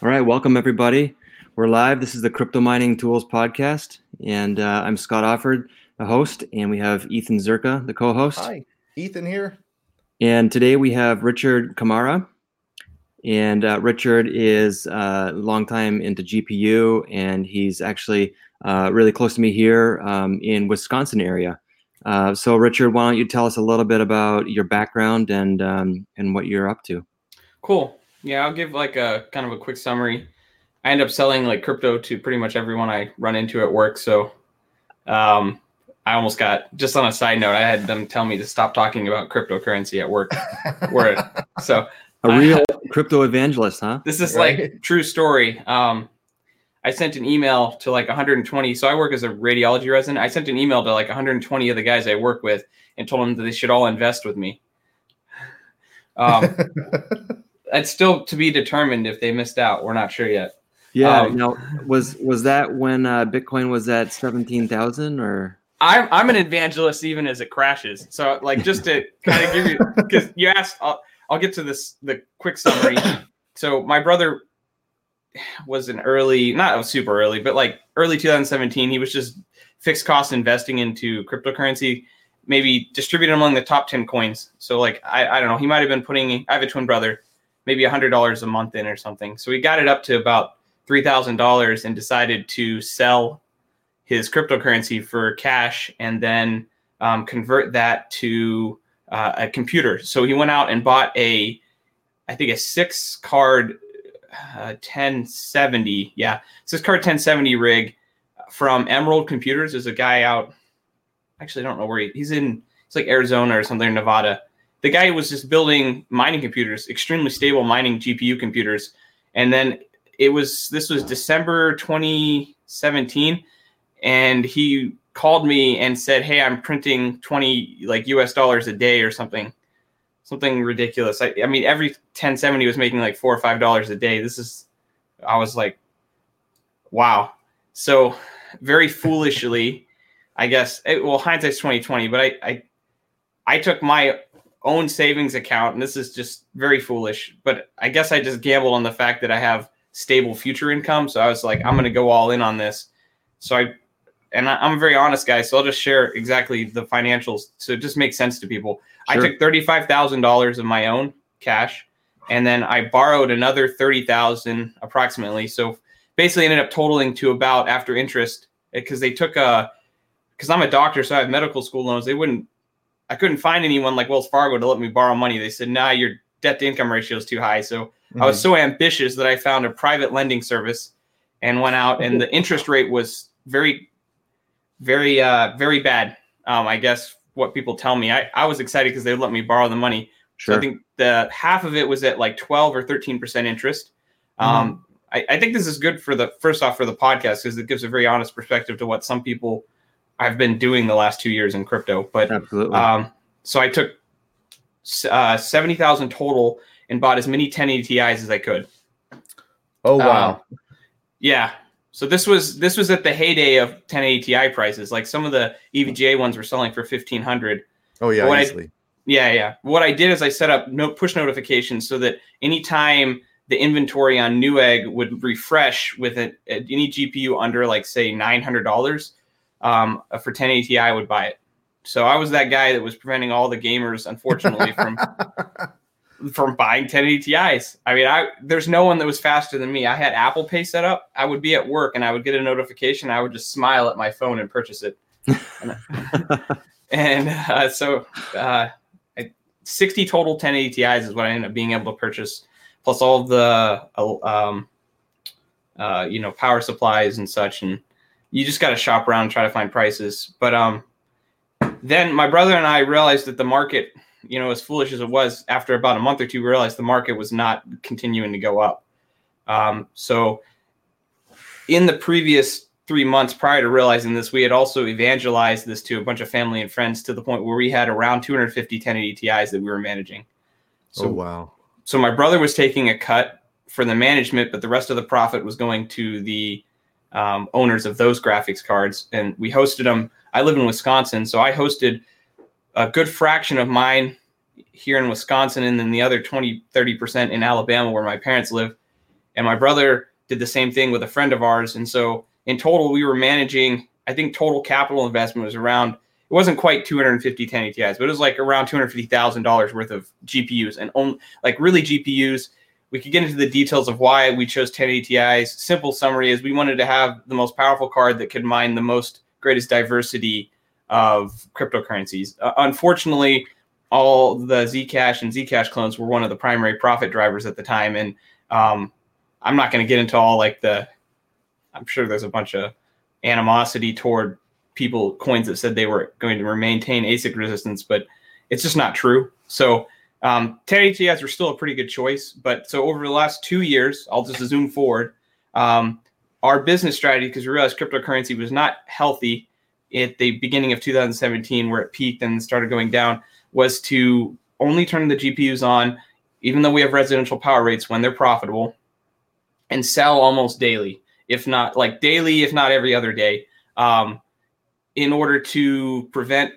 All right, welcome everybody. We're live. This is the Crypto Mining Tools podcast, and uh, I'm Scott Offord, the host, and we have Ethan Zerka, the co-host. Hi, Ethan here. And today we have Richard Kamara, and uh, Richard is a uh, long time into GPU, and he's actually uh, really close to me here um, in Wisconsin area. Uh, so, Richard, why don't you tell us a little bit about your background and um, and what you're up to? Cool. Yeah, I'll give like a kind of a quick summary. I end up selling like crypto to pretty much everyone I run into at work. So, um, I almost got just on a side note. I had them tell me to stop talking about cryptocurrency at work. Where so a real crypto evangelist, huh? This is right? like true story. Um, I sent an email to like 120. So I work as a radiology resident. I sent an email to like 120 of the guys I work with and told them that they should all invest with me. Um, it's still to be determined if they missed out. We're not sure yet. Yeah. Um, now, was was that when uh, Bitcoin was at seventeen thousand or? I'm I'm an evangelist even as it crashes. So like just to kind of give you because you asked, I'll, I'll get to this the quick summary. So my brother was an early, not super early, but like early 2017. He was just fixed cost investing into cryptocurrency, maybe distributed among the top 10 coins. So like I, I don't know, he might have been putting. I have a twin brother, maybe a hundred dollars a month in or something. So he got it up to about three thousand dollars and decided to sell his cryptocurrency for cash and then um, convert that to uh, a computer. So he went out and bought a, I think a six card uh, 1070. Yeah, six card 1070 rig from Emerald Computers. There's a guy out. Actually, I don't know where he, he's in. It's like Arizona or something, Nevada. The guy was just building mining computers, extremely stable mining GPU computers, and then it was this was December 2017, and he called me and said, "Hey, I'm printing 20 like US dollars a day or something." Something ridiculous. I, I mean, every 1070 was making like four or five dollars a day. This is, I was like, wow. So, very foolishly, I guess. It, well, hindsight's 2020, but I, I, I took my own savings account, and this is just very foolish. But I guess I just gambled on the fact that I have stable future income. So I was like, I'm going to go all in on this. So I, and I, am a very honest guy, so I'll just share exactly the financials so it just makes sense to people. Sure. I took thirty-five thousand dollars of my own cash, and then I borrowed another thirty thousand approximately. So basically, ended up totaling to about after interest because they took a because I'm a doctor, so I have medical school loans. They wouldn't, I couldn't find anyone like Wells Fargo to let me borrow money. They said, "Nah, your debt to income ratio is too high." So Mm-hmm. I was mm-hmm. so ambitious that I found a private lending service and went out, and the interest rate was very, very, uh, very bad. Um, I guess what people tell me. I, I was excited because they let me borrow the money. Sure. So I think the half of it was at like 12 or 13 percent interest. Mm-hmm. Um, I, I, think this is good for the first off for the podcast because it gives a very honest perspective to what some people I've been doing the last two years in crypto. But absolutely. Um, so I took uh, seventy thousand total and bought as many 1080 Ti's as I could. Oh wow. Um, yeah. So this was this was at the heyday of 1080 Ti prices. Like some of the EVGA ones were selling for 1500. Oh yeah, what easily. I, yeah, yeah. What I did is I set up no push notifications so that anytime the inventory on Newegg would refresh with a, any GPU under like say nine hundred dollars um, for 1080 Ti, I would buy it. So I was that guy that was preventing all the gamers, unfortunately, from from buying 1080 Ti's. I mean, I there's no one that was faster than me. I had Apple Pay set up. I would be at work and I would get a notification. I would just smile at my phone and purchase it. and uh, so, uh, 60 total 1080 Ti's is what I ended up being able to purchase, plus all the uh, um, uh, you know power supplies and such. And you just got to shop around and try to find prices. But um, then my brother and I realized that the market you know, as foolish as it was, after about a month or two, we realized the market was not continuing to go up. Um, so, in the previous three months prior to realizing this, we had also evangelized this to a bunch of family and friends to the point where we had around 250 1080 Ti's that we were managing. So, oh, wow. So, my brother was taking a cut for the management, but the rest of the profit was going to the um, owners of those graphics cards. And we hosted them. I live in Wisconsin, so I hosted a good fraction of mine here in Wisconsin and then the other 20, 30% in Alabama where my parents live. and my brother did the same thing with a friend of ours. And so in total, we were managing. I think total capital investment was around. It wasn't quite 250 1080 Ti's, but it was like around 250 thousand dollars worth of GPUs and only like really GPUs. We could get into the details of why we chose 1080 Ti's. Simple summary is we wanted to have the most powerful card that could mine the most greatest diversity of cryptocurrencies. Uh, unfortunately, all the Zcash and Zcash clones were one of the primary profit drivers at the time, and um, I'm not going to get into all like the. I'm sure there's a bunch of animosity toward people coins that said they were going to maintain ASIC resistance, but it's just not true. So um, 1080 Ti's were still a pretty good choice, but so over the last two years, I'll just zoom forward. Um, our business strategy, because we realized cryptocurrency was not healthy at the beginning of 2017, where it peaked and started going down, was to only turn the GPUs on, even though we have residential power rates when they're profitable, and sell almost daily, if not like daily, if not every other day, um, in order to prevent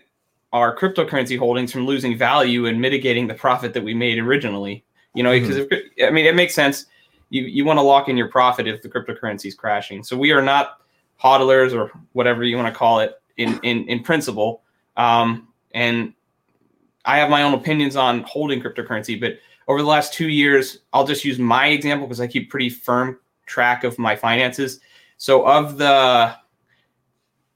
our cryptocurrency holdings from losing value and mitigating the profit that we made originally. You know, because mm-hmm. I mean, it makes sense. You you want to lock in your profit if the cryptocurrency is crashing. So we are not hodlers or whatever you want to call it in in in principle. Um, and I have my own opinions on holding cryptocurrency, but over the last two years, I'll just use my example because I keep pretty firm track of my finances. So of the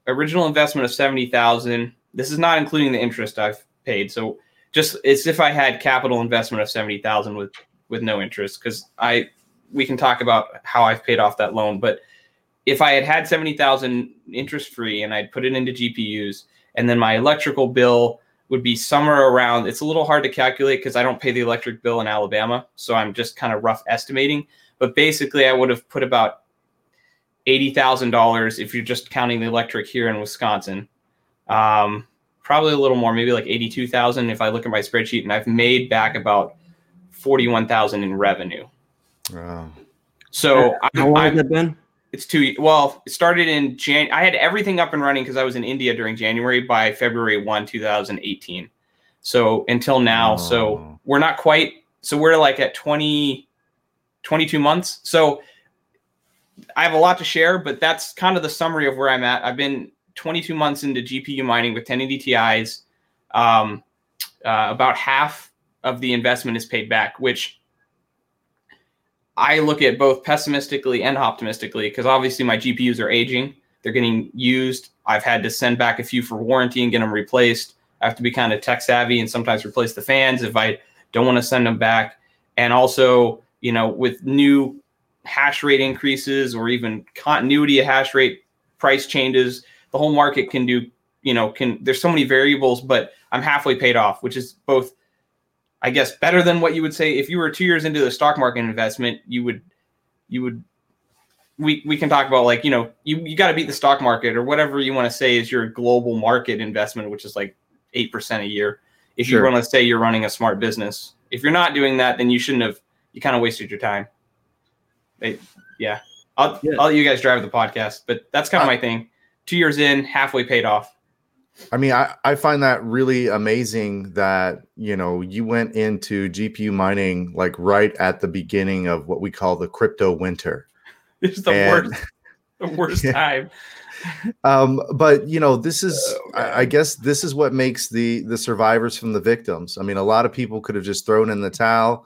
original investment of seventy thousand, this is not including the interest I've paid. So just it's if I had capital investment of seventy thousand with with no interest because I we can talk about how I've paid off that loan, but if I had had seventy thousand interest free and I'd put it into GPUs and then my electrical bill would be somewhere around it's a little hard to calculate because I don't pay the electric bill in Alabama. So I'm just kind of rough estimating. But basically I would have put about eighty thousand dollars if you're just counting the electric here in Wisconsin. Um, probably a little more, maybe like eighty-two thousand if I look at my spreadsheet, and I've made back about forty-one thousand in revenue. Wow. So how long has it been? It's two. Well, it started in Jan. I had everything up and running because I was in India during January. By February one, two thousand eighteen. So until now, oh. so we're not quite. So we're like at 20, 22 months. So I have a lot to share, but that's kind of the summary of where I'm at. I've been 22 months into GPU mining with 1080 Ti's. Um, uh, about half of the investment is paid back, which I look at both pessimistically and optimistically because obviously my GPUs are aging. They're getting used. I've had to send back a few for warranty and get them replaced. I have to be kind of tech savvy and sometimes replace the fans if I don't want to send them back. And also, you know, with new hash rate increases or even continuity of hash rate price changes, the whole market can do, you know, can there's so many variables, but I'm halfway paid off, which is both I guess better than what you would say if you were two years into the stock market investment, you would you would we we can talk about like you know you you got to beat the stock market or whatever you want to say is your global market investment, which is like eight percent a year. If sure. you want to say you're running a smart business, if you're not doing that, then you shouldn't have. You kind of wasted your time. It, yeah, I'll yeah. I'll let you guys drive the podcast, but that's kind of uh, my thing. Two years in, halfway paid off. I mean, I, I find that really amazing that, you know, you went into GPU mining like right at the beginning of what we call the crypto winter. It's the and, worst, the worst yeah. time. Um, but you know, this is oh, I, I guess this is what makes the the survivors from the victims. I mean, a lot of people could have just thrown in the towel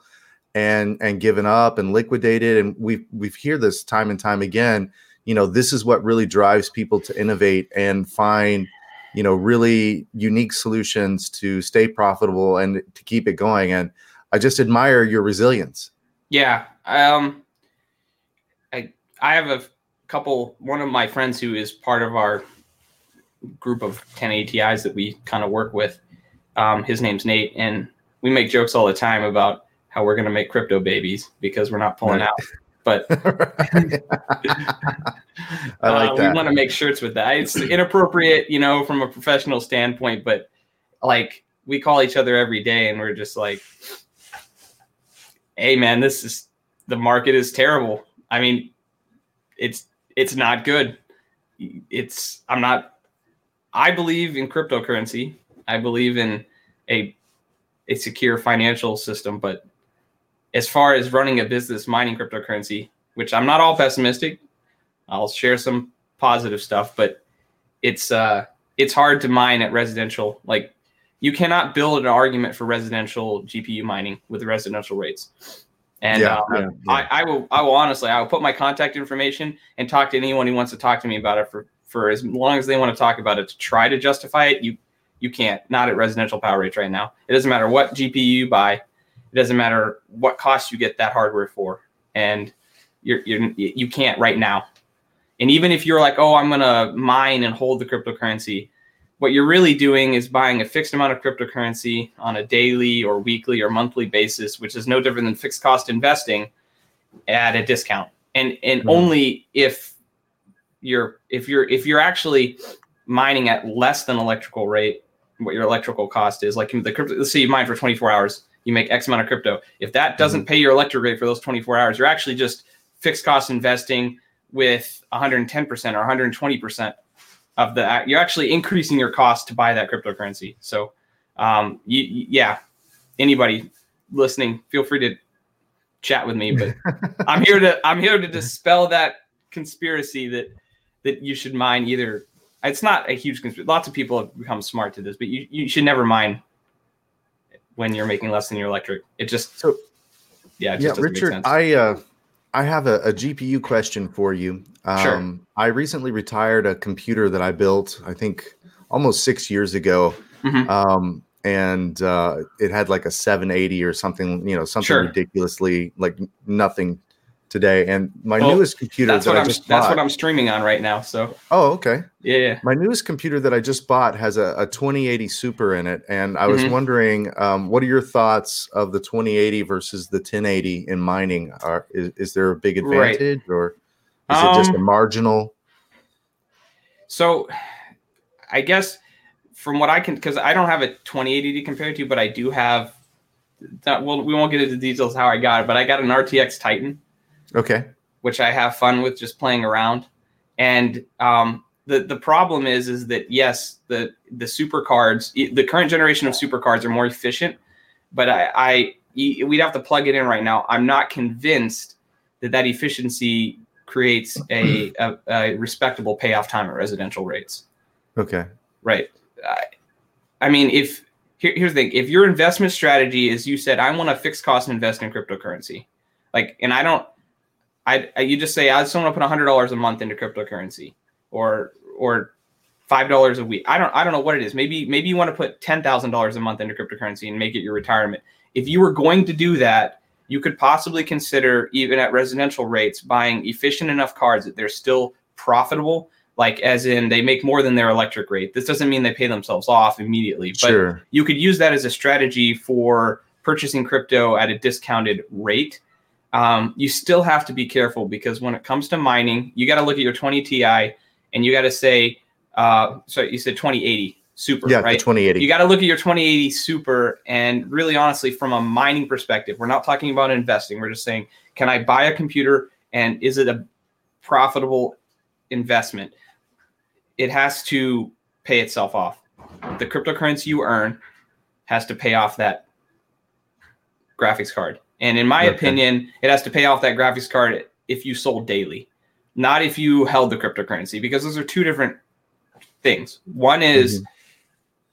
and and given up and liquidated. And we we've hear this time and time again. You know, this is what really drives people to innovate and find – you know really unique solutions to stay profitable and to keep it going. And i just admire your resilience. Yeah um i i have a couple one of my friends who is part of our group of 1080 Ti's that we kind of work with um, his name's nate and we make jokes all the time about how we're going to make crypto babies because we're not pulling out but I like uh, that. We want to make shirts with that. It's inappropriate, you know, from a professional standpoint, but like we call each other every day and we're just like, hey man, this is the market is terrible. I mean, it's it's not good. It's I'm not I believe in cryptocurrency. I believe in a a secure financial system, but as far as running a business mining cryptocurrency, which I'm not all pessimistic. I'll share some positive stuff, but it's uh it's hard to mine at residential. Like you cannot build an argument for residential GPU mining with residential rates. And Yeah, uh, yeah, yeah. I, I will I will honestly I will put my contact information and talk to anyone who wants to talk to me about it for for as long as they want to talk about it to try to justify it. You you can't not at residential power rates right now. It doesn't matter what GPU you buy. It doesn't matter what cost you get that hardware for, and you're, you're you can't right now. And even if you're like, oh, I'm gonna mine and hold the cryptocurrency, what you're really doing is buying a fixed amount of cryptocurrency on a daily or weekly or monthly basis, which is no different than fixed cost investing at a discount. And and Mhm. only if you're if you're if you're actually mining at less than electrical rate, what your electrical cost is, like the crypto. Let's say you mine for 24 hours, you make X amount of crypto. If that doesn't pay your electric rate for those 24 hours, you're actually just fixed cost investing with 110% or 120% of the. You're actually increasing your cost to buy that cryptocurrency. So, um, you, you- yeah, anybody listening, feel free to chat with me. But I'm here to I'm here to dispel that conspiracy that that you should mine either. It's not a huge conspiracy. Lots of people have become smart to this, but you, you should never mine when you're making less than your electric. It just So- yeah, it just yeah, Richard. I uh, I have a, a GPU question for you. Um, Sure. I recently retired a computer that I built, I think, almost six years ago, Mhm. um, and uh, it had like a 780 or something, you know, something Sure. ridiculously like nothing today. And my Well, newest computer that's that what I I'm just that's what I'm streaming on right now. So oh, okay. yeah, yeah. My newest computer that I just bought has a, a 2080 Super in it, and I was Mhm. wondering, um, what are your thoughts of the 2080 versus the 1080 in mining? Are is, is there a big Right. advantage, or is it just a Um, marginal? So I guess from what I can, because I don't have a 2080 to compare to, but I do have. That, well, we won't get into details how I got it, but I got an RTX Titan. Okay, which I have fun with just playing around. And um, the the problem is is that yes, the the super cards, the current generation of super cards are more efficient, but I, I we'd have to plug it in right now. I'm not convinced that that efficiency creates a, a, a respectable payoff time at residential rates. okay, Right. I, I mean, if here, here's the thing: if your investment strategy is you said, "I want to fixed cost and invest in cryptocurrency," like, and I don't, I, I you just say, "I just want to put hundred dollars a month into cryptocurrency," or or five dollars a week. I don't, I don't know what it is. Maybe maybe you want to put ten thousand dollars a month into cryptocurrency and make it your retirement. If you were going to do that, you could possibly consider even at residential rates buying efficient enough cards that they're still profitable like as in they make more than their electric rate. This doesn't mean they pay themselves off immediately, but sure, you could use that as a strategy for purchasing crypto at a discounted rate. Um, you still have to be careful because when it comes to mining, you got to look at your 20 Ti and you got to say, uh, so you said 2080 super, yeah, right? the 2080. You got to look at your 2080 Super and really honestly, from a mining perspective, we're not talking about investing. We're just saying, can I buy a computer and is it a profitable investment? It has to pay itself off. The cryptocurrency you earn has to pay off that graphics card. And in my Okay. opinion, it has to pay off that graphics card if you sold daily, not if you held the cryptocurrency, because those are two different things. One is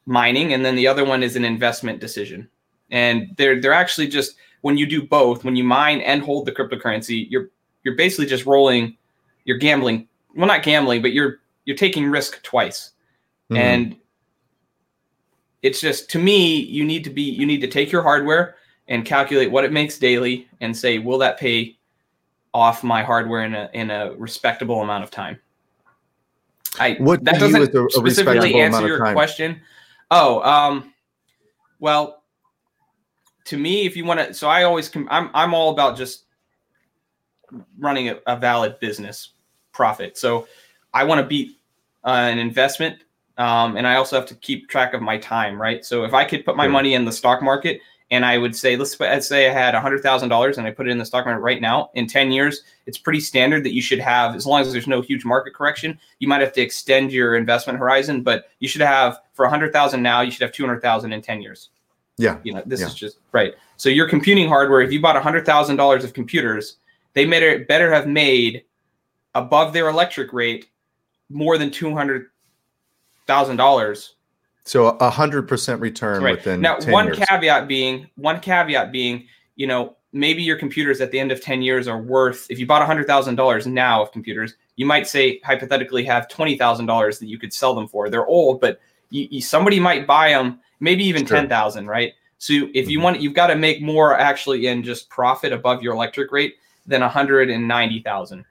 mining, and then the other one is an investment decision. And they're they're actually just when you do both, when you mine and hold the cryptocurrency, you're you're basically just rolling, you're gambling. Well, not gambling, but you're you're taking risk twice. Mhm. And it's just to me, you need to be you need to take your hardware and calculate what it makes daily and say, will that pay off my hardware in a in a respectable amount of time? I What that doesn't a- specifically answer your time? question. Oh, um, well, to me, if you want to, so I always com- I'm I'm all about just running a, a valid business profit. So I want to beat uh, an investment, um, and I also have to keep track of my time, right? So if I could put my money in the stock market, and I would say, let's, say I had hundred thousand dollars, and I put it in the stock market right now. In ten years, it's pretty standard that you should have, as long as there's no huge market correction. You might have to extend your investment horizon, but you should have for a hundred thousand now, you should have two hundred thousand in ten years yeah, you know this Yeah. is just right so your computing hardware if you bought $100000 of computers they better better have made above their electric rate more than two hundred thousand dollars. So a hundred percent return Right. within Now, 10 one years. caveat being one caveat being, you know, maybe your computers at the end of 10 years are worth if you bought $100,000 now of computers, you might say hypothetically have $20,000 that you could sell them for. They're old, but you, you, somebody might buy them, maybe even Sure. 10,000, right? So if you Mhm. want you've got to make more actually in just profit above your electric rate than 190,000.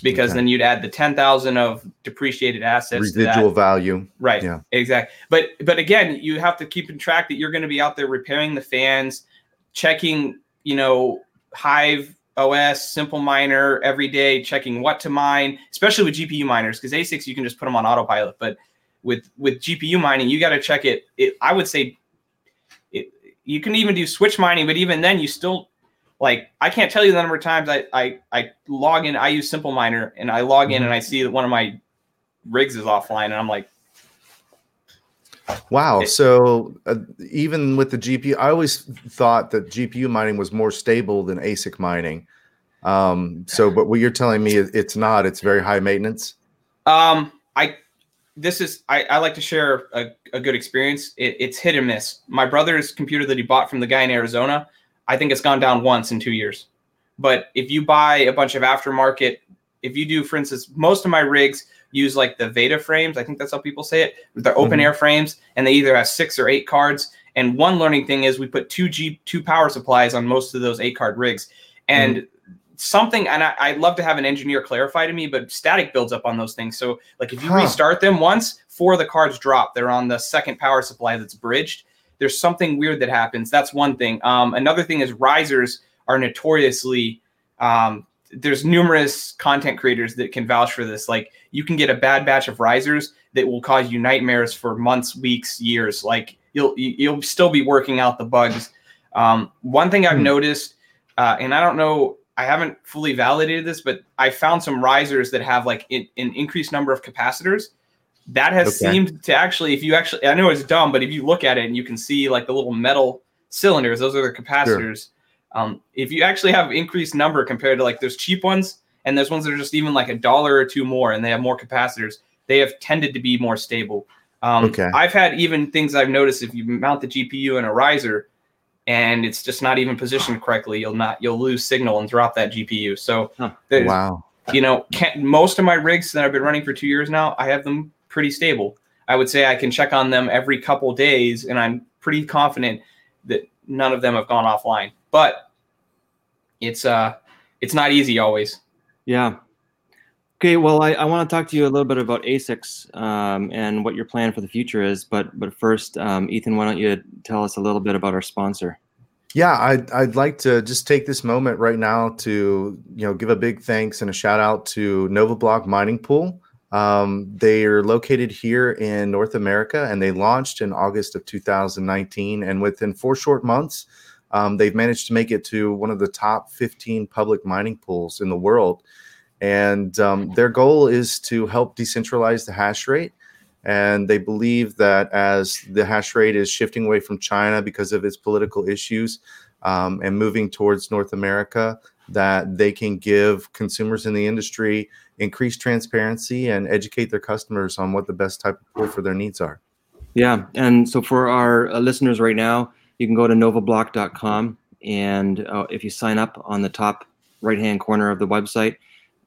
Because Okay. then you'd add the 10,000 of depreciated assets to that. Residual value. Right. Yeah. Exactly. But but again, you have to keep in track that you're going to be out there repairing the fans, checking, you know, Hive OS, Simple Miner every day, checking what to mine, especially with GPU miners, because ASICs you can just put them on autopilot. But with with GPU mining, you got to check it, it. I would say, it. You can even do switch mining, but even then, you still like I can't tell you the number of times I I, I log in. I use Simple Miner, and I log in and I see that one of my rigs is offline, and I'm like. Wow. So uh, even with the GPU, I always thought that GPU mining was more stable than ASIC mining. Um, so, but what you're telling me is it's not. It's very high maintenance. Um, I this is I, I like to share a, a good experience. It, it's hit and miss. My brother's computer that he bought from the guy in Arizona, I think it's gone down once in two years. But if you buy a bunch of aftermarket, if you do, for instance, most of my rigs use like the Veddha frames. I think that's how people say it. They're open Mhm. air frames, and they either have six or eight cards. And one learning thing is we put two G two power supplies on most of those eight card rigs, and something. And I, I'd love to have an engineer clarify to me, but static builds up on those things. So like if you Huh. restart them once, four of the cards drop. They're on the second power supply that's bridged. There's something weird that happens. That's one thing. Um, another thing is risers are notoriously um, there's numerous content creators that can vouch for this. Like you can get a bad batch of risers that will cause you nightmares for months, weeks, years. Like you'll you- you'll still be working out the bugs. Um, one thing I've Hmm. noticed, uh, and I don't know, I haven't fully validated this, but I found some risers that have like in, an increased number of capacitors. That has Okay. seemed to actually, if you actually, I know it's dumb, but if you look at it and you can see like the little metal cylinders, those are the capacitors. Um, if you actually have increased number compared to like there's cheap ones and there's ones that are just even like a dollar or two more and they have more capacitors, they have tended to be more stable. Um, Okay. I've had even things I've noticed if you mount the GPU in a riser and it's just not even positioned correctly, you'll not you'll lose signal and drop that GPU. So Huh. Wow. you know, most of my rigs that I've been running for two years now, I have them pretty stable. I would say I can check on them every couple days, and I'm pretty confident that none of them have gone offline. But it's uh, it's not easy always. Yeah. Okay. Well, I, I want to talk to you a little bit about ASICs um, and what your plan for the future is. But but first, um, Ethan, why don't you tell us a little bit about our sponsor? Yeah, I'd, I'd like to just take this moment right now to you know give a big thanks and a shout out to NovaBlock Mining Pool. Um, they are located here in North America, and they launched in August of 2019. And within four short months, um, they've managed to make it to one of the top 15 public mining pools in the world. And um, their goal is to help decentralize the hash rate. And they believe that as the hash rate is shifting away from China because of its political issues um, and moving towards North America, that they can give consumers in the industry increased transparency and educate their customers on what the best type of pool for their needs are. Yeah. And so for our uh, listeners right now, you can go to novablock.com. And uh, if you sign up on the top right hand corner of the website,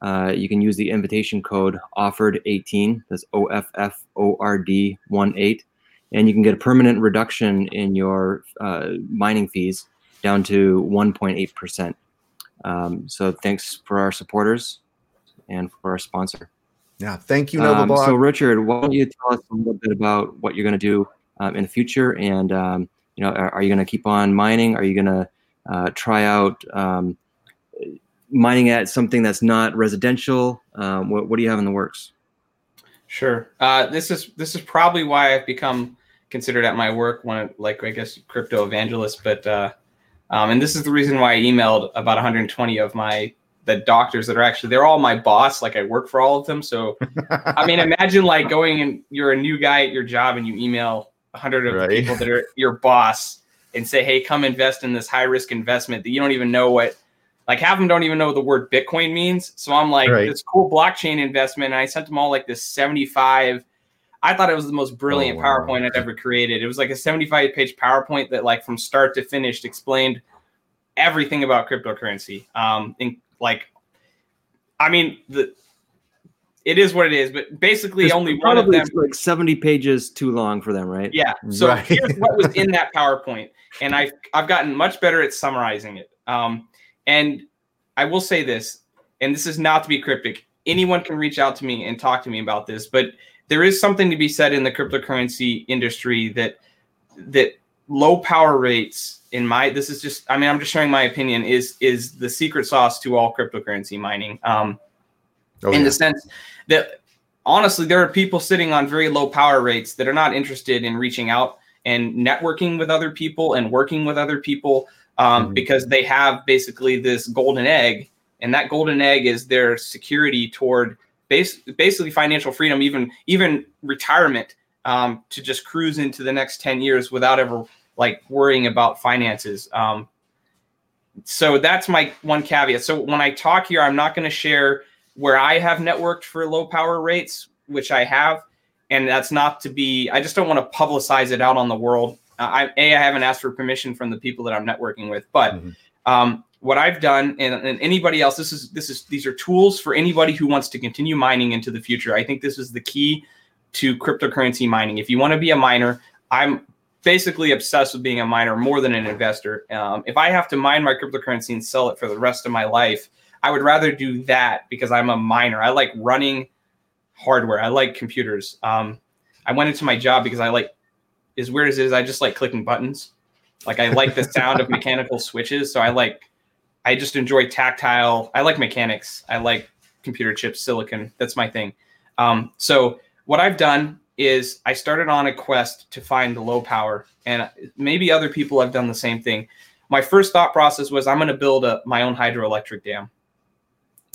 uh, you can use the invitation code Offord 18. That's O F F O R D 1 8. And you can get a permanent reduction in your uh, mining fees down to 1.8%. Um, so thanks for our supporters and for our sponsor. Yeah, thank you, Um, NovaBlock. so, Richard, why don't you tell us a little bit about what you're going to do um, in the future, and um, you know, are, are you going to keep on mining? Are you going to uh, try out um, mining at something that's not residential? Um, what, what do you have in the works? Sure. Uh, this is this is probably why I've become considered at my work one of like I guess crypto evangelist. But uh, um, and this is the reason why I emailed about 120 of my the doctors that are actually they're all my boss. Like I work for all of them. So I mean, imagine like going and you're a new guy at your job and you email 100 of the people that are your boss and say, hey, come invest in this high risk investment that you don't even know what like half of them don't even know what the word Bitcoin means. So I'm like, Right. this cool blockchain investment. And I sent them all like this 75. I thought it was the most brilliant Oh, wow. PowerPoint I'd ever created. It was like a 75 page PowerPoint that, like, from start to finish, explained everything about cryptocurrency. Um, and like, I mean, the it is what it is, but basically, only one of them. like 70 pages too long for them, right? Yeah. So Right. here's what was in that PowerPoint, and I've I've gotten much better at summarizing it. Um, and I will say this, and this is not to be cryptic. Anyone can reach out to me and talk to me about this, but there is something to be said in the cryptocurrency industry that that low power rates in my this is just I mean I'm just sharing my opinion is is the secret sauce to all cryptocurrency mining. Um, Oh, in yeah. the sense that honestly there are people sitting on very low power rates that are not interested in reaching out and networking with other people and working with other people um, Mhm. because they have basically this golden egg and that golden egg is their security toward base, basically financial freedom even even retirement um, to just cruise into the next 10 years without ever like worrying about finances um, so that's my one caveat so when i talk here i'm not going to share where I have networked for low power rates, which I have, and that's not to be. I just don't want to publicize it out on the world. Uh, I a I haven't asked for permission from the people that I'm networking with, but Mhm. um, what I've done, and, and anybody else, this is this is these are tools for anybody who wants to continue mining into the future. I think this is the key to cryptocurrency mining. If you want to be a miner, I'm basically obsessed with being a miner more than an investor. Um, if I have to mine my cryptocurrency and sell it for the rest of my life, I would rather do that because I'm a miner. I like running hardware. I like computers. Um, I went into my job because I like, as weird as it is, I just like clicking buttons. Like I like the sound of mechanical switches. So I like, I just enjoy tactile. I like mechanics. I like computer chips, silicon. That's my thing. Um, so what I've done is I started on a quest to find the low power, and maybe other people have done the same thing. My first thought process was I'm going to build a, my own hydroelectric dam.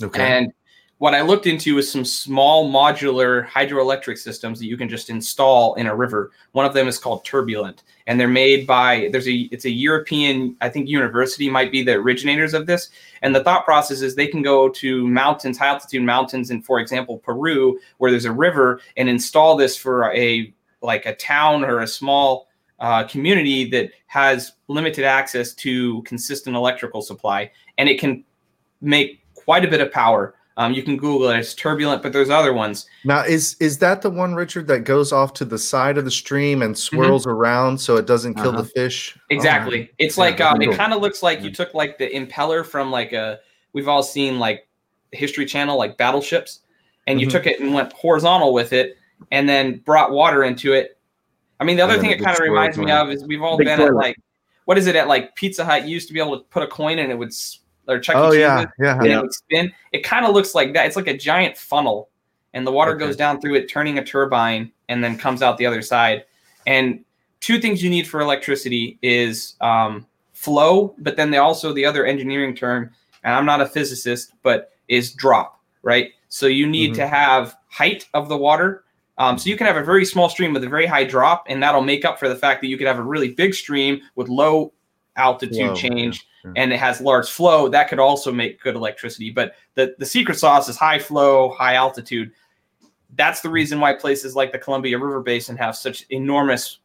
Okay. And what I looked into is some small modular hydroelectric systems that you can just install in a river. One of them is called Turbulent, and they're made by there's a it's a European I think university might be the originators of this. And the thought process is they can go to mountains, high altitude mountains, in for example Peru, where there's a river, and install this for a like a town or a small uh, community that has limited access to consistent electrical supply, and it can make quite a bit of power. Um, you can Google it; it's turbulent, but there's other ones. Now, is is that the one, Richard, that goes off to the side of the stream and Mm-hmm. swirls around so it doesn't kill Uh-huh. the fish? Exactly. It's Yeah, like um, it kind of looks like you took like the impeller from like a. We've all seen like History Channel, like battleships, and you Mhm. took it and went horizontal with it, and then brought water into it. I mean, the other then thing it it kind of reminds me of is we've all Big been at like, what is it at like Pizza Hut? You used to be able to put a coin in and it would, s- or Chuck E. Oh Cheese's, yeah, yeah. and it would spin. It kind of looks like that. It's like a giant funnel, and the water Okay. goes down through it, turning a turbine, and then comes out the other side. And two things you need for electricity is um, flow, but then they also the other engineering term, and I'm not a physicist, but is drop, right? So you need Mhm. to have height of the water. Um, so you can have a very small stream with a very high drop, and that'll make up for the fact that you could have a really big stream with low altitude Flow, change yeah, and it has large flow. That could also make good electricity. But the, the secret sauce is high flow, high altitude. That's the reason why places like the Columbia River Basin have such enormous,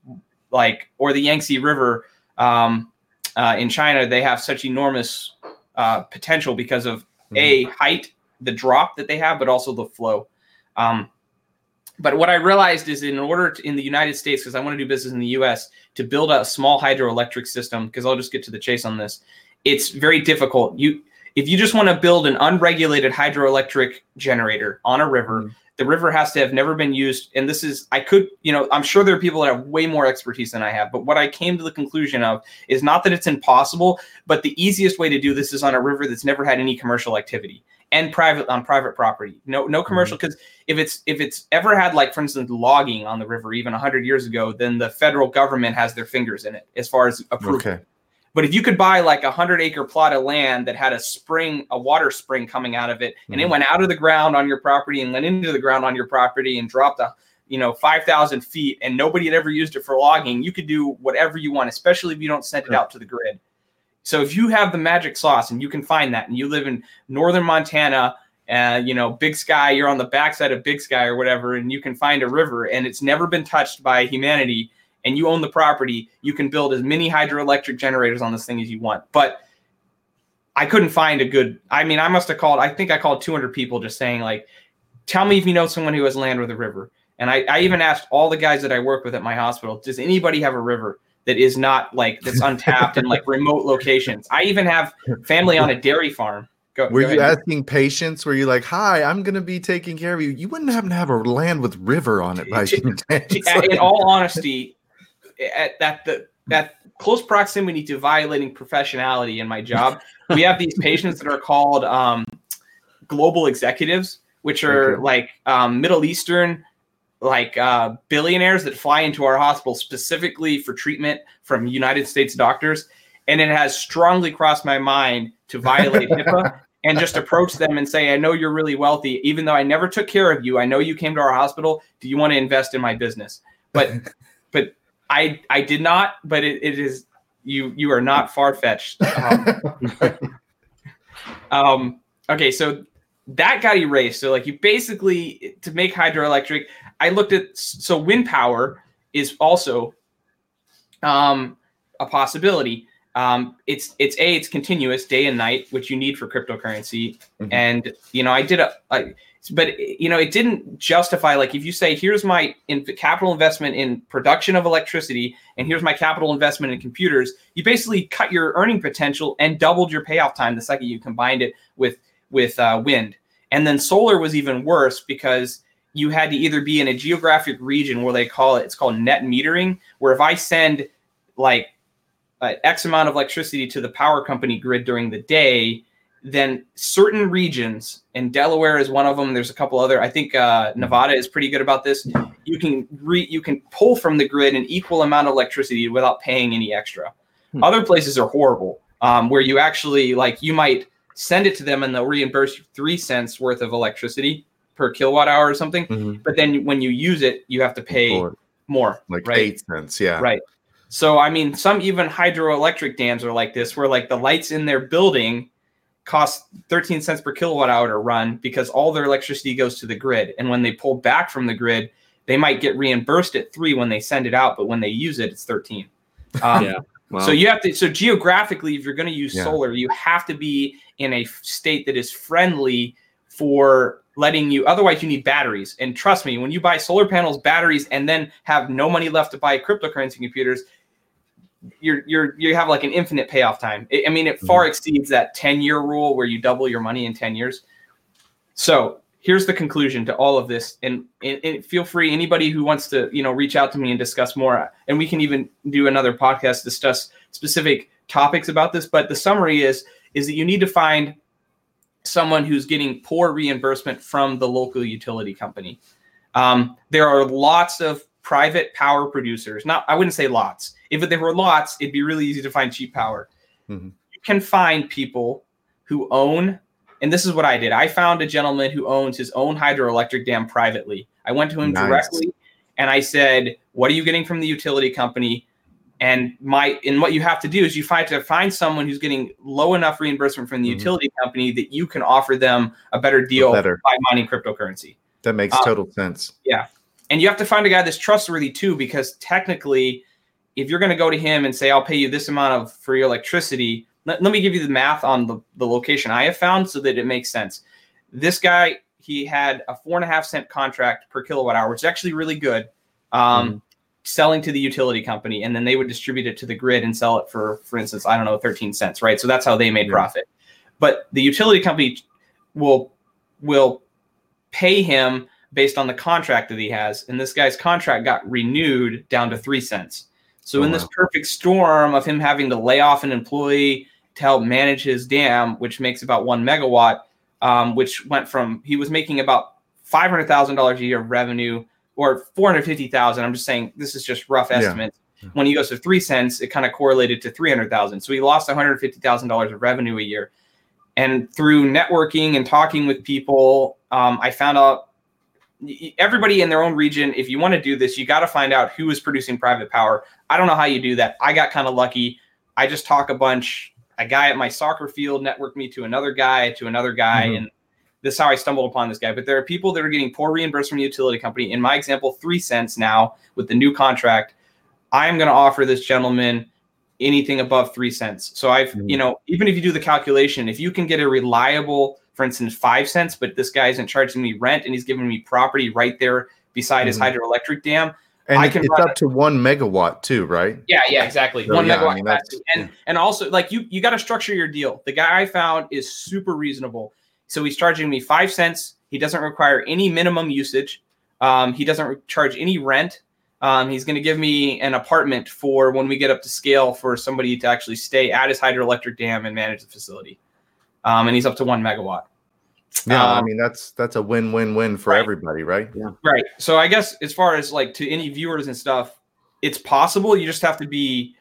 like, or the Yangtze River um, uh, in China, they have such enormous uh, potential because of Mm-hmm. a height, the drop that they have, but also the flow. Um, but what I realized is in order to, in the United States, because I want to do business in the US, to build a small hydroelectric system, because I'll just get to the chase on this, it's very difficult. You if you just want to build an unregulated hydroelectric generator on a river, Mhm. the river has to have never been used. And this is I could, you know, I'm sure there are people that have way more expertise than I have, but what I came to the conclusion of is not that it's impossible, but the easiest way to do this is on a river that's never had any commercial activity and private on private property. No no commercial because if it's if it's ever had like for instance logging on the river even 100 years ago, then the federal government has their fingers in it as far as approval. Okay. But if you could buy like a hundred acre plot of land that had a spring, a water spring coming out of it, and it Mhm. went out of the ground on your property and went into the ground on your property and dropped a, you know, five thousand feet, and nobody had ever used it for logging, you could do whatever you want, especially if you don't send it out to the grid. So if you have the magic sauce and you can find that, and you live in northern Montana, uh, you know, Big Sky, you're on the backside of Big Sky or whatever, and you can find a river and it's never been touched by humanity, and you own the property, you can build as many hydroelectric generators on this thing as you want. But I couldn't find a good. I mean, I must have called. I think I called 200 people just saying like, "Tell me if you know someone who has land with a river." And I, I even asked all the guys that I work with at my hospital, "Does anybody have a river?" That is not like that's untapped in like remote locations. I even have family on a dairy farm. Go, Were go you asking patients? Were you like, "Hi, I'm going to be taking care of you"? You wouldn't happen to have a land with river on it, by chance. In all honesty, at that the that close proximity to violating professionality in my job, we have these patients that are called um, global executives, which are okay. like um, Middle Eastern like uh, billionaires that fly into our hospital specifically for treatment from United States doctors, and it has strongly crossed my mind to violate HIPAA and just approach them and say, "I know you're really wealthy, even though I never took care of you. I know you came to our hospital. Do you want to invest in my business?" But, but I I did not. But it, it is you you are not far fetched. Um, um, okay, so that got erased. So like you basically to make hydroelectric, I looked at so wind power is also um, a possibility. Um, it's it's a it's continuous day and night, which you need for cryptocurrency. Mm-hmm. And you know, I did a, a, but you know, it didn't justify like if you say here's my in, capital investment in production of electricity, and here's my capital investment in computers. You basically cut your earning potential and doubled your payoff time the second you combined it with with uh, wind. And then solar was even worse because you had to either be in a geographic region where they call it it's called net metering where if i send like uh, x amount of electricity to the power company grid during the day then certain regions and delaware is one of them there's a couple other i think uh, nevada is pretty good about this you can re, you can pull from the grid an equal amount of electricity without paying any extra hmm. other places are horrible um, where you actually like you might send it to them and they'll reimburse you three cents worth of electricity per kilowatt hour or something. Mm-hmm. But then when you use it, you have to pay more, like right? eight cents. Yeah. Right. So I mean, some even hydroelectric dams are like this, where like the lights in their building cost 13 cents per kilowatt hour to run because all their electricity goes to the grid. And when they pull back from the grid, they might get reimbursed at three when they send it out, but when they use it, it's 13. Um, yeah. Wow. So you have to. So geographically, if you're going to use yeah. solar, you have to be in a state that is friendly for letting you otherwise you need batteries and trust me when you buy solar panels batteries and then have no money left to buy cryptocurrency computers you're you're you have like an infinite payoff time i mean it far mm-hmm. exceeds that 10 year rule where you double your money in 10 years so here's the conclusion to all of this and, and, and, feel free anybody who wants to you know reach out to me and discuss more and we can even do another podcast discuss specific topics about this but the summary is is that you need to find someone who's getting poor reimbursement from the local utility company. Um, there are lots of private power producers. Not, I wouldn't say lots. If there were lots, it'd be really easy to find cheap power. Mm-hmm. You can find people who own, and this is what I did. I found a gentleman who owns his own hydroelectric dam privately. I went to him nice. directly and I said, "What are you getting from the utility company? And my and what you have to do is you find to find someone who's getting low enough reimbursement from the mm-hmm. utility company that you can offer them a better deal better. by mining cryptocurrency. That makes um, total sense. Yeah. And you have to find a guy that's trustworthy too, because technically, if you're going to go to him and say, I'll pay you this amount of for your electricity, let, let me give you the math on the, the location I have found so that it makes sense. This guy, he had a four and a half cent contract per kilowatt hour, which is actually really good. Um, mm selling to the utility company and then they would distribute it to the grid and sell it for for instance i don't know 13 cents right so that's how they made yeah. profit but the utility company will will pay him based on the contract that he has and this guy's contract got renewed down to 3 cents so oh, in wow. this perfect storm of him having to lay off an employee to help manage his dam which makes about 1 megawatt um, which went from he was making about $500000 a year of revenue or 450,000. I'm just saying this is just rough estimates. Yeah. When he goes to three cents, it kind of correlated to 300,000. So he lost $150,000 of revenue a year. And through networking and talking with people, um, I found out everybody in their own region, if you want to do this, you got to find out who is producing private power. I don't know how you do that. I got kind of lucky. I just talk a bunch a guy at my soccer field networked me to another guy to another guy, Mhm. and this is how I stumbled upon this guy. But there are people that are getting poor reimbursement from the utility company. In my example, three cents now with the new contract. I am going to offer this gentleman anything above three cents. So I've, Mhm. you know, even if you do the calculation, if you can get a reliable, for instance, five cents, but this guy isn't charging me rent and he's giving me property right there beside his Mhm. hydroelectric dam. And I can it's up to one megawatt too, right? Yeah, yeah, exactly. So, One yeah, I megawatt mean, capacity. And and also like you you got to structure your deal. The guy I found is super reasonable. So he's charging me five cents. He doesn't require any minimum usage. Um, he doesn't re- charge any rent. Um, he's going to give me an apartment for when we get up to scale for somebody to actually stay at his hydroelectric dam and manage the facility. Um, and he's up to one megawatt. Yeah, I Um, mean that's that's a win-win-win for right. everybody, right? Yeah. Right. So I guess as far as like to any viewers and stuff, it's possible. You just have to be.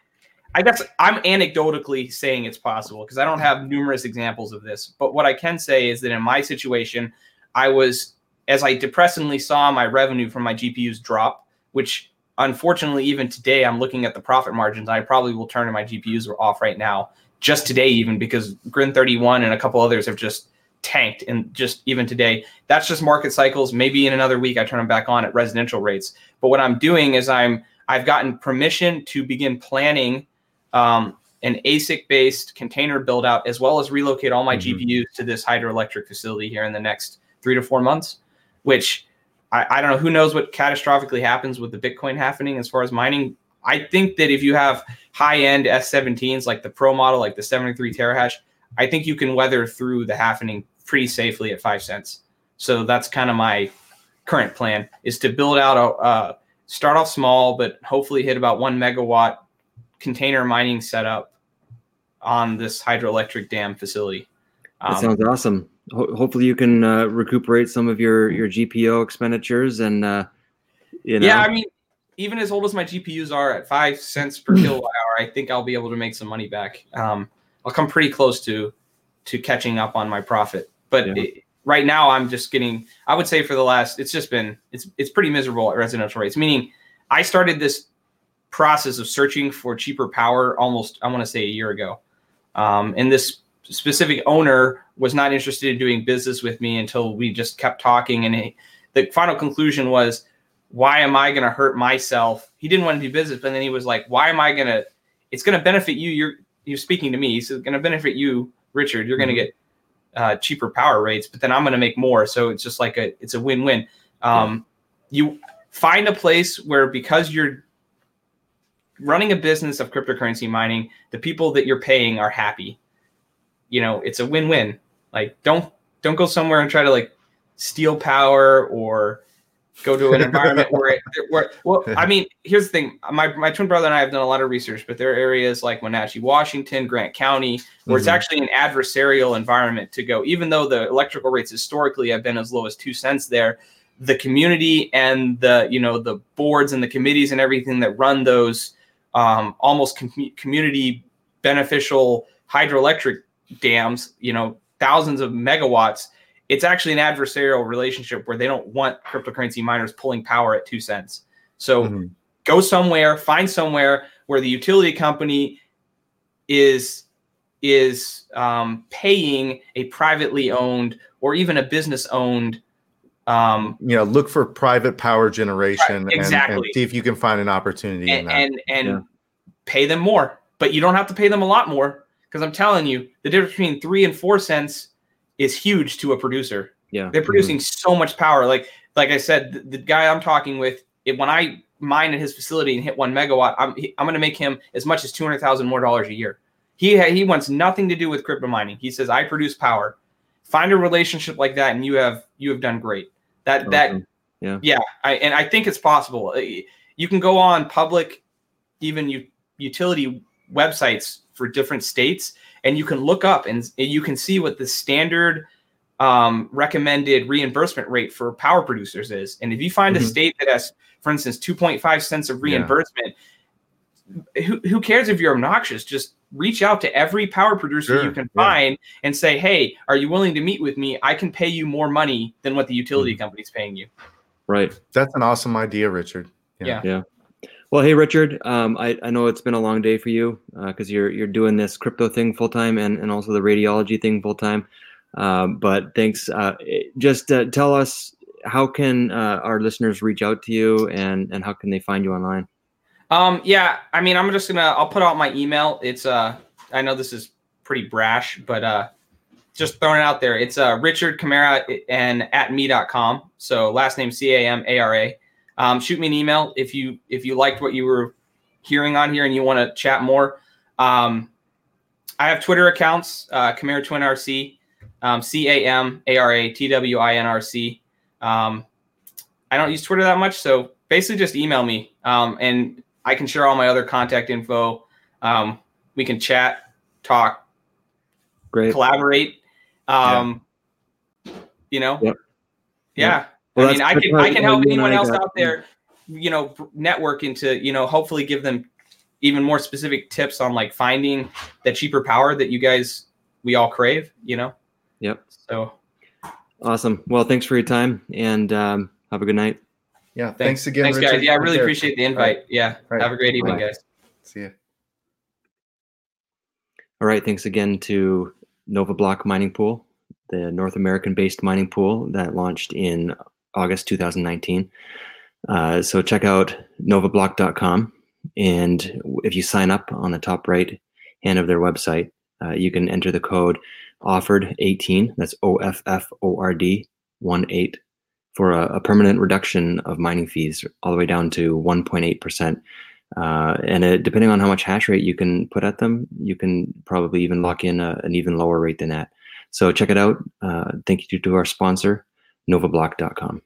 I guess I'm anecdotally saying it's possible because I don't have numerous examples of this. But what I can say is that in my situation, I was as I depressingly saw my revenue from my GPUs drop, which unfortunately even today I'm looking at the profit margins. I probably will turn my GPUs off right now just today even because Grin 31 and a couple others have just tanked and just even today. That's just market cycles. Maybe in another week i turn them back on at residential rates. But what i'm doing is i'm i've gotten permission to begin planning um, an asic based container build out as well as relocate all my Mhm. gpus to this hydroelectric facility here in the next three to four months which I, I don't know who knows what catastrophically happens with the bitcoin halving as far as mining. I think that if you have high end s17s like the pro model like the 73 terahash i think you can weather through the halving pretty safely at five cents so that's kind of my current plan is to build out a uh, start off small, but hopefully hit about one megawatt container mining setup on this hydroelectric dam facility. That Um, sounds awesome. Ho- hopefully, you can uh, recuperate some of your your GPU expenditures, and uh, you know, Yeah, I mean, even as old as my GPUs are at five cents per kilowatt hour, I think I'll be able to make some money back. Um, I'll come pretty close to to catching up on my profit, but Yeah. it, right now I'm just getting. I would say for the last, it's just been it's it's pretty miserable at residential rates. Meaning, I started this process of searching for cheaper power almost I want to say a year ago, um, and this specific owner was not interested in doing business with me until we just kept talking and he, the final conclusion was why am I going to hurt myself? He didn't want to do business, but then he was like, why am I going to? It's going to benefit you. You're you're speaking to me. It's going to benefit you, Richard. You're going to Mhm. get uh, cheaper power rates, but then I'm going to make more. So it's just like a it's a win win. Um, You find a place where because you're running a business of cryptocurrency mining, the people that you're paying are happy. You know, it's a win win. Like don't don't go somewhere and try to like steal power or go to an environment where it where well i mean here's the thing my, my twin brother and i have done a lot of research but there are areas like wenatchee washington grant county where it's Mhm. actually an adversarial environment to go even though the electrical rates historically have been as low as two cents there the community and the you know the boards and the committees and everything that run those um, almost com- community beneficial hydroelectric dams you know thousands of megawatts it's actually an adversarial relationship where they don't want cryptocurrency miners pulling power at two cents. So Mhm. go somewhere, find somewhere where the utility company is is um, paying a privately owned or even a business owned. Um, You know, look for private power generation and- and, see if you can find an opportunity in and that. and, and Yeah. pay them more, but you don't have to pay them a lot more because I'm telling you, the difference between three and four cents is huge to a producer. yeah, They're producing so much power. Like like I said, the, the guy I'm talking with, it, when I mine at his facility and hit one megawatt, I'm I'm going to make him as much as two hundred thousand more dollars a year. He ha- he wants nothing to do with crypto mining. He says I produce power. Find a relationship like that, and you have you have done great. That that Yeah. yeah. I, and I think it's possible. You can go on public, even u- utility websites for different states, and you can look up and you can see what the standard um, recommended reimbursement rate for power producers is. And if you find a Mhm. state that has, for instance, 2.5 cents of Yeah. reimbursement, who, who cares if you're obnoxious? Just reach out to every power producer Sure, you can yeah. find and say, hey, are you willing to meet with me? I can pay you more money than what the utility Mm-hmm. company's paying you. right. That's an awesome idea, Richard. Yeah. Yeah. Well, hey Richard, um, I, I know it's been a long day for you because uh, you're you're doing this crypto thing full time and, and also the radiology thing full time. Um, but thanks. Uh, just uh, tell us how can uh, our listeners reach out to you and and how can they find you online? Um, yeah, I mean, I'm just gonna I'll put out my email. It's uh, I know this is pretty brash, but uh, just throwing it out there. It's uh, Richard Camara and at me.com. So last name C A M A R A. Um, shoot me an email if you if you liked what you were hearing on here and you want to chat more. Um, I have Twitter accounts, uh, Camara Twin RC, um, C A M A R A T W I N R C. Um, I don't use Twitter that much, so basically just email me um, and I can share all my other contact info. Um, we can chat, talk, Great. collaborate. Um, yeah. You know, yep. yeah. Yep. Well, I mean, I can I can help anyone else out there, you know, network into you know, hopefully give them even more specific tips on like finding the cheaper power that you guys we all crave. You know. Yep. So. Awesome. Well, thanks for your time and um, have a good night. Yeah. Thanks, thanks again. Thanks, Richard. guys. Yeah, I really appreciate the invite. Right. Yeah. Right. Have a great evening, guys. See you. All right. Thanks again to Nova Block Mining Pool, the North American based mining pool that launched in August 2019. Uh, so check out novablock.com. And if you sign up on the top right hand of their website, uh, you can enter the code Offord 18. That's O F F O R D 1 8 for a, a, permanent reduction of mining fees all the way down to 1.8%. Uh, and it, depending on how much hash rate you can put at them, you can probably even lock in a, an even lower rate than that. So check it out. Uh, thank you to our sponsor, novablock.com.